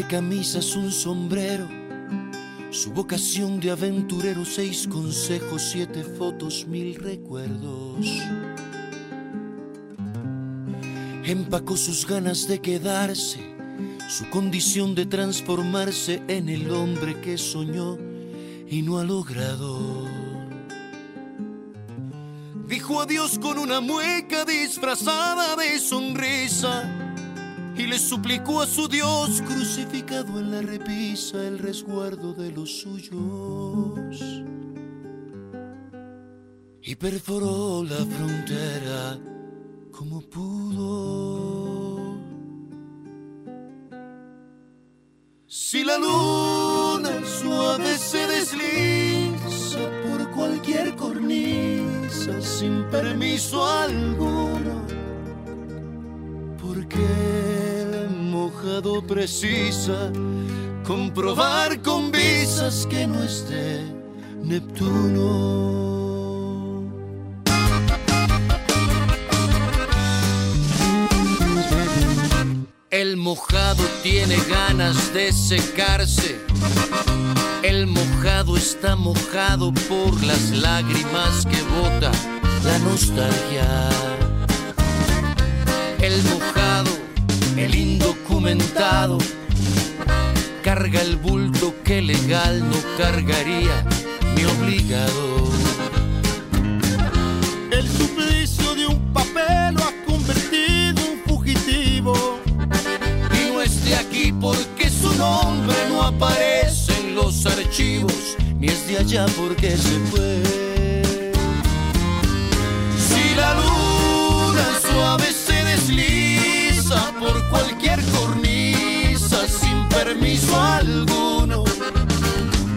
de camisas, un sombrero, su vocación de aventurero, seis consejos, siete fotos, mil recuerdos. Empacó sus ganas de quedarse, su condición de transformarse en el hombre que soñó y no ha logrado. Dijo adiós con una mueca disfrazada de sonrisa y le suplicó a su Dios crucificado en la repisa el resguardo de los suyos. Y perforó la frontera como pudo. Si la luna suave se desliza por cualquier cornisa sin permiso alguno, porque el precisa comprobar con visas que no es de Neptuno. El mojado tiene ganas de secarse. El mojado está mojado por las lágrimas que bota la nostalgia. El mojado, el indocumentado, carga el bulto que legal no cargaría mi obligado. El suplicio de un papel lo ha convertido en fugitivo. Y no es de aquí porque su nombre no aparece en los archivos, ni es de allá porque se fue. Si la luna suave se desliza por cualquier cornisa sin permiso alguno,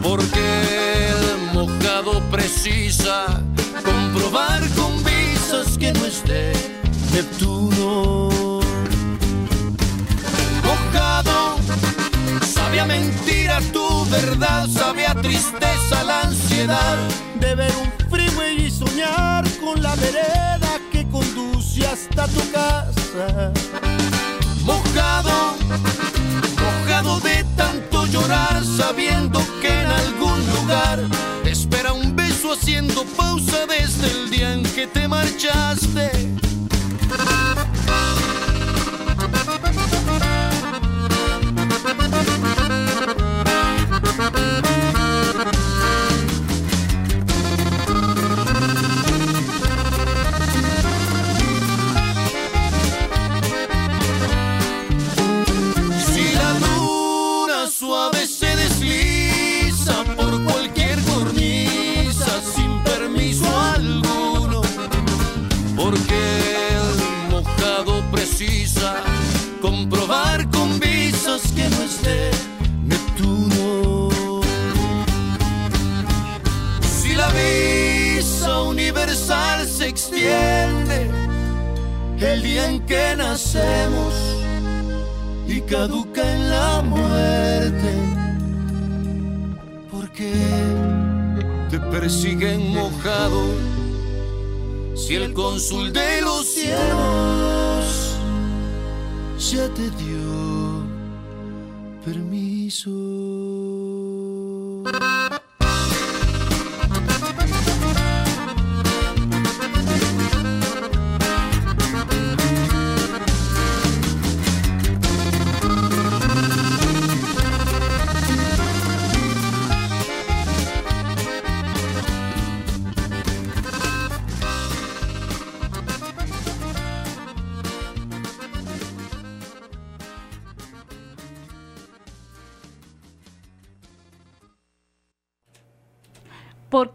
porque el mojado precisa comprobar con visas que no es de Neptuno. Mojado, sabe a mentira tu verdad, sabe a tristeza la ansiedad. De ver un freeway y soñar con la vereda que conduce hasta tu casa. Mojado, mojado de tanto llorar, sabiendo que en algún lugar espera un beso haciendo pausa desde el día en que te marchaste. Universal se extiende el día en que nacemos y caduca en la muerte. Porque te persiguen mojado si el cónsul de los cielos ya te dio permiso.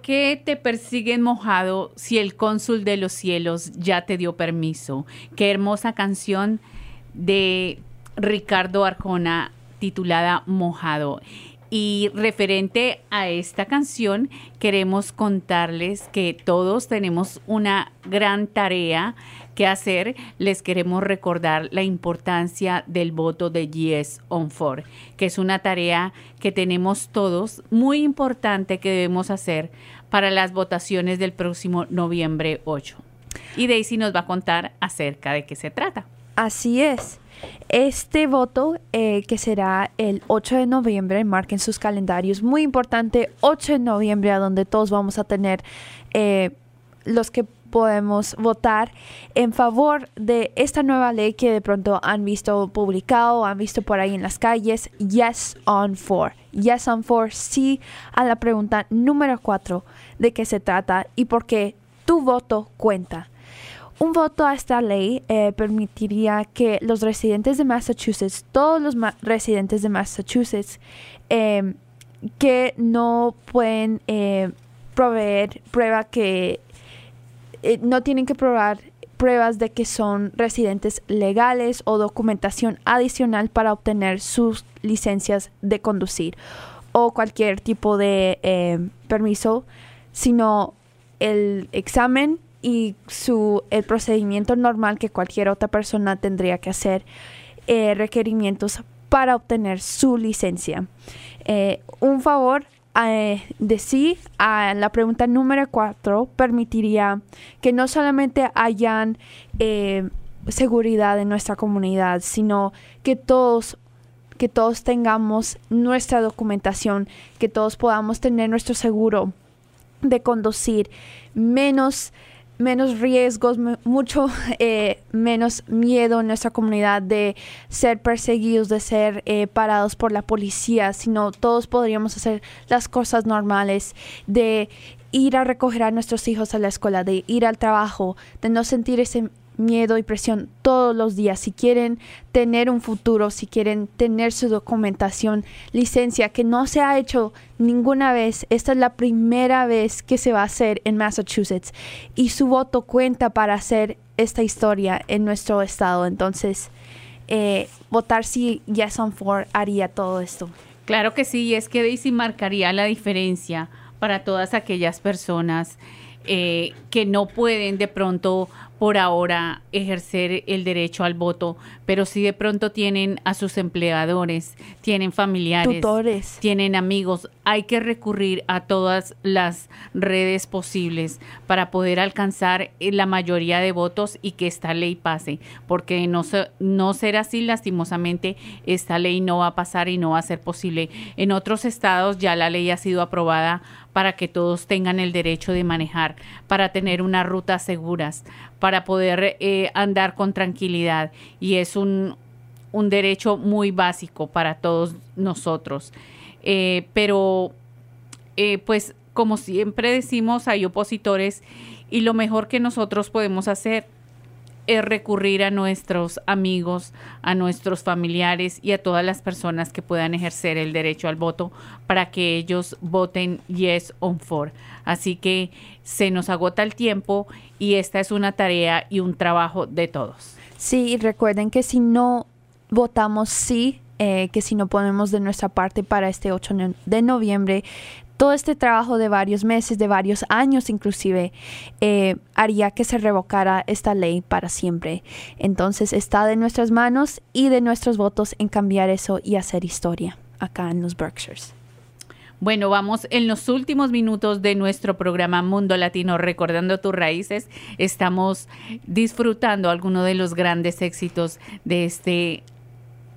Qué te persiguen mojado si el cónsul de los cielos ya te dio permiso? Qué hermosa canción de Ricardo Arjona titulada Mojado. Y referente a esta canción, queremos contarles que todos tenemos una gran tarea que hacer. Les queremos recordar la importancia del voto de Yes on 4, que es una tarea que tenemos todos muy importante que debemos hacer para las votaciones del próximo noviembre 8. Y Daisy nos va a contar acerca de qué se trata. Así es. Este voto, eh, que será el 8 de noviembre, marquen sus calendarios, muy importante, 8 de noviembre, a donde todos vamos a tener eh, los que podemos votar en favor de esta nueva ley que de pronto han visto publicado, han visto por ahí en las calles, Yes on 4. Yes on 4, sí a la pregunta número 4 de qué se trata y por qué tu voto cuenta. Un voto a esta ley eh, permitiría que los residentes de Massachusetts, todos los ma- residentes de Massachusetts, eh, que no pueden eh, proveer prueba que eh, no tienen que probar pruebas de que son residentes legales o documentación adicional para obtener sus licencias de conducir o cualquier tipo de eh, permiso, sino el examen y su el procedimiento normal que cualquier otra persona tendría que hacer, eh, requerimientos para obtener su licencia. Eh, un favor eh, de sí a la pregunta número 4 permitiría que no solamente hayan eh, seguridad en nuestra comunidad, sino que todos que todos tengamos nuestra documentación, que todos podamos tener nuestro seguro de conducir, menos menos riesgos, mu- mucho eh, menos miedo en nuestra comunidad de ser perseguidos, de ser eh, parados por la policía, sino todos podríamos hacer las cosas normales, de ir a recoger a nuestros hijos a la escuela, de ir al trabajo, de no sentir ese miedo y presión todos los días. Si quieren tener un futuro, si quieren tener su documentación, licencia, que no se ha hecho ninguna vez, esta es la primera vez que se va a hacer en Massachusetts y su voto cuenta para hacer esta historia en nuestro estado. Entonces, eh, votar si Yes on haría todo esto. Claro que sí, es que Daisy marcaría la diferencia para todas aquellas personas eh, que no pueden de pronto por ahora ejercer el derecho al voto, pero si de pronto tienen a sus empleadores, tienen familiares, Tutores. tienen amigos, hay que recurrir a todas las redes posibles para poder alcanzar eh, la mayoría de votos y que esta ley pase, porque no, se- no ser así, lastimosamente, esta ley no va a pasar y no va a ser posible. En otros estados ya la ley ha sido aprobada para que todos tengan el derecho de manejar, para tener unas rutas seguras, para poder eh, andar con tranquilidad. Y es un, derecho muy básico para todos nosotros. Eh, pero, eh, pues, como siempre decimos, hay opositores y lo mejor que nosotros podemos hacer es recurrir a nuestros amigos, a nuestros familiares y a todas las personas que puedan ejercer el derecho al voto para que ellos voten yes on four. Así que se nos agota el tiempo y esta es una tarea y un trabajo de todos. Sí, y recuerden que si no votamos sí, eh, que si no ponemos de nuestra parte para este 8 no- de noviembre, todo este trabajo de varios meses, de varios años inclusive, eh, haría que se revocara esta ley para siempre. Entonces está de nuestras manos y de nuestros votos en cambiar eso y hacer historia acá en los Berkshires. Bueno, vamos en los últimos minutos de nuestro programa Mundo Latino Recordando tus raíces. Estamos disfrutando algunos de los grandes éxitos de este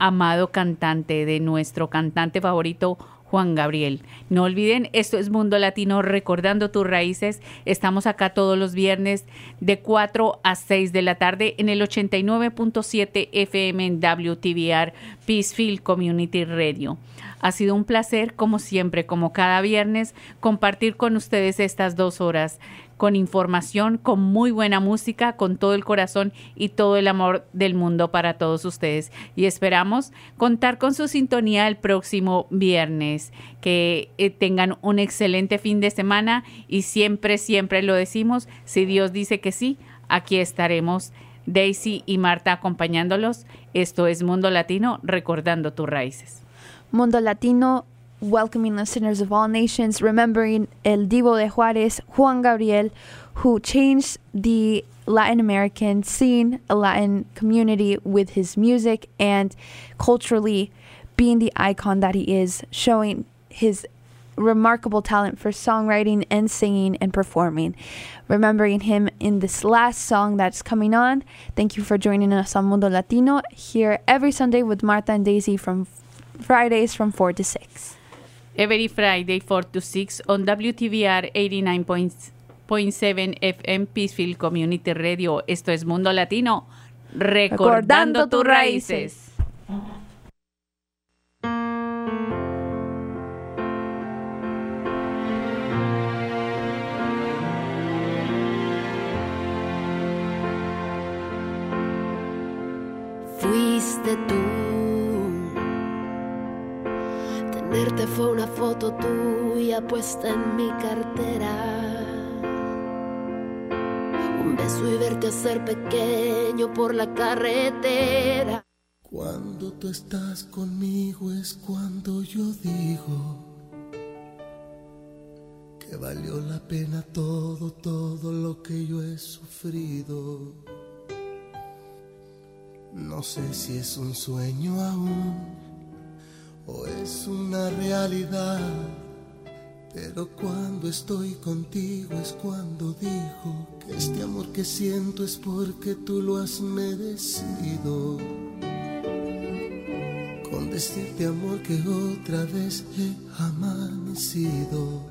amado cantante, de nuestro cantante favorito, Juan Gabriel. No olviden, esto es Mundo Latino Recordando tus raíces. Estamos acá todos los viernes de 4 a 6 de la tarde en el 89.7 FM en WTVR Peacefield Community Radio. Ha sido un placer, como siempre, como cada viernes, compartir con ustedes estas dos horas con información, con muy buena música, con todo el corazón y todo el amor del mundo para todos ustedes. Y esperamos contar con su sintonía el próximo viernes. Que eh, tengan un excelente fin de semana y siempre, siempre lo decimos, si Dios dice que sí, aquí estaremos. Daisy y Marta acompañándolos. Esto es Mundo Latino, recordando tus raíces. Mundo Latino, welcoming listeners of all nations, remembering El Divo de Juárez, Juan Gabriel, who changed the Latin American scene, a Latin community with his music and culturally being the icon that he is, showing his remarkable talent for songwriting and singing and performing. Remembering him in this last song that's coming on. Thank you for joining us on Mundo Latino here every Sunday with Martha and Daisy from Fridays from 4 to 6. Every Friday 4 to 6 on WTVR 89.7 FM Peacefield Community Radio. Esto es Mundo Latino, recordando, Recordando tus tus raíces. Fuiste tú. Tenerte fue una foto tuya puesta en mi cartera. Un beso y verte hacer pequeño por la carretera. Cuando tú estás conmigo es cuando yo digo que valió la pena todo, todo lo que yo he sufrido. No sé si es un sueño aún es una realidad, pero cuando estoy contigo es cuando digo que este amor que siento es porque tú lo has merecido. Con decirte amor que otra vez he amanecido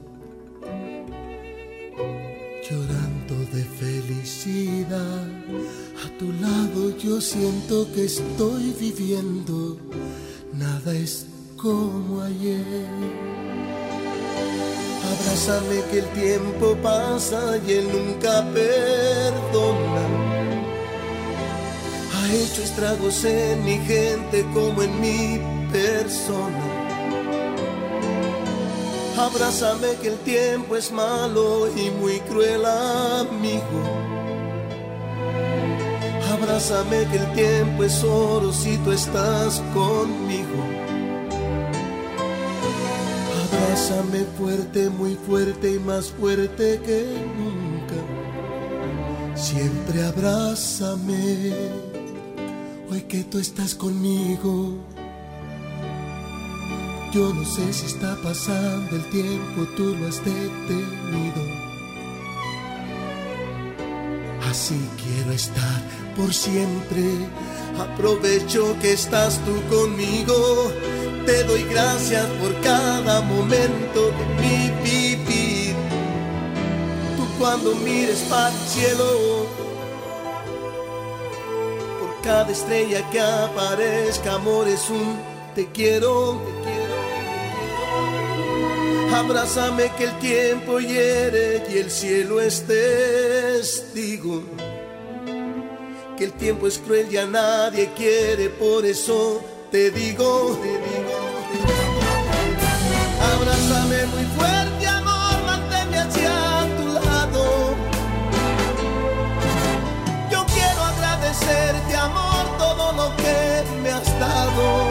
llorando de felicidad felicidad. A tu lado yo siento que estoy viviendo. Nada es como ayer. Abrázame que el tiempo pasa y él nunca perdona. Ha hecho estragos en mi gente como en mi persona. Abrázame que el tiempo es malo y muy cruel amigo. Abrázame que el tiempo es oro si tú estás conmigo. Abrázame fuerte, muy fuerte y más fuerte que nunca. Siempre abrázame, hoy que tú estás conmigo. Yo no sé si está pasando el tiempo, tú lo has detenido. Así quiero estar por siempre. Aprovecho que estás tú conmigo. Te doy gracias por cada momento de mi vivir. Tú cuando mires para el cielo, por cada estrella que aparezca, amor es un te quiero, te quiero. Abrázame que el tiempo hiere y el cielo es testigo. Que el tiempo es cruel y a nadie quiere, por eso te digo, te digo. Abrázame muy fuerte, amor, manténme hacia tu lado. Yo quiero agradecerte, amor, todo lo que me has dado.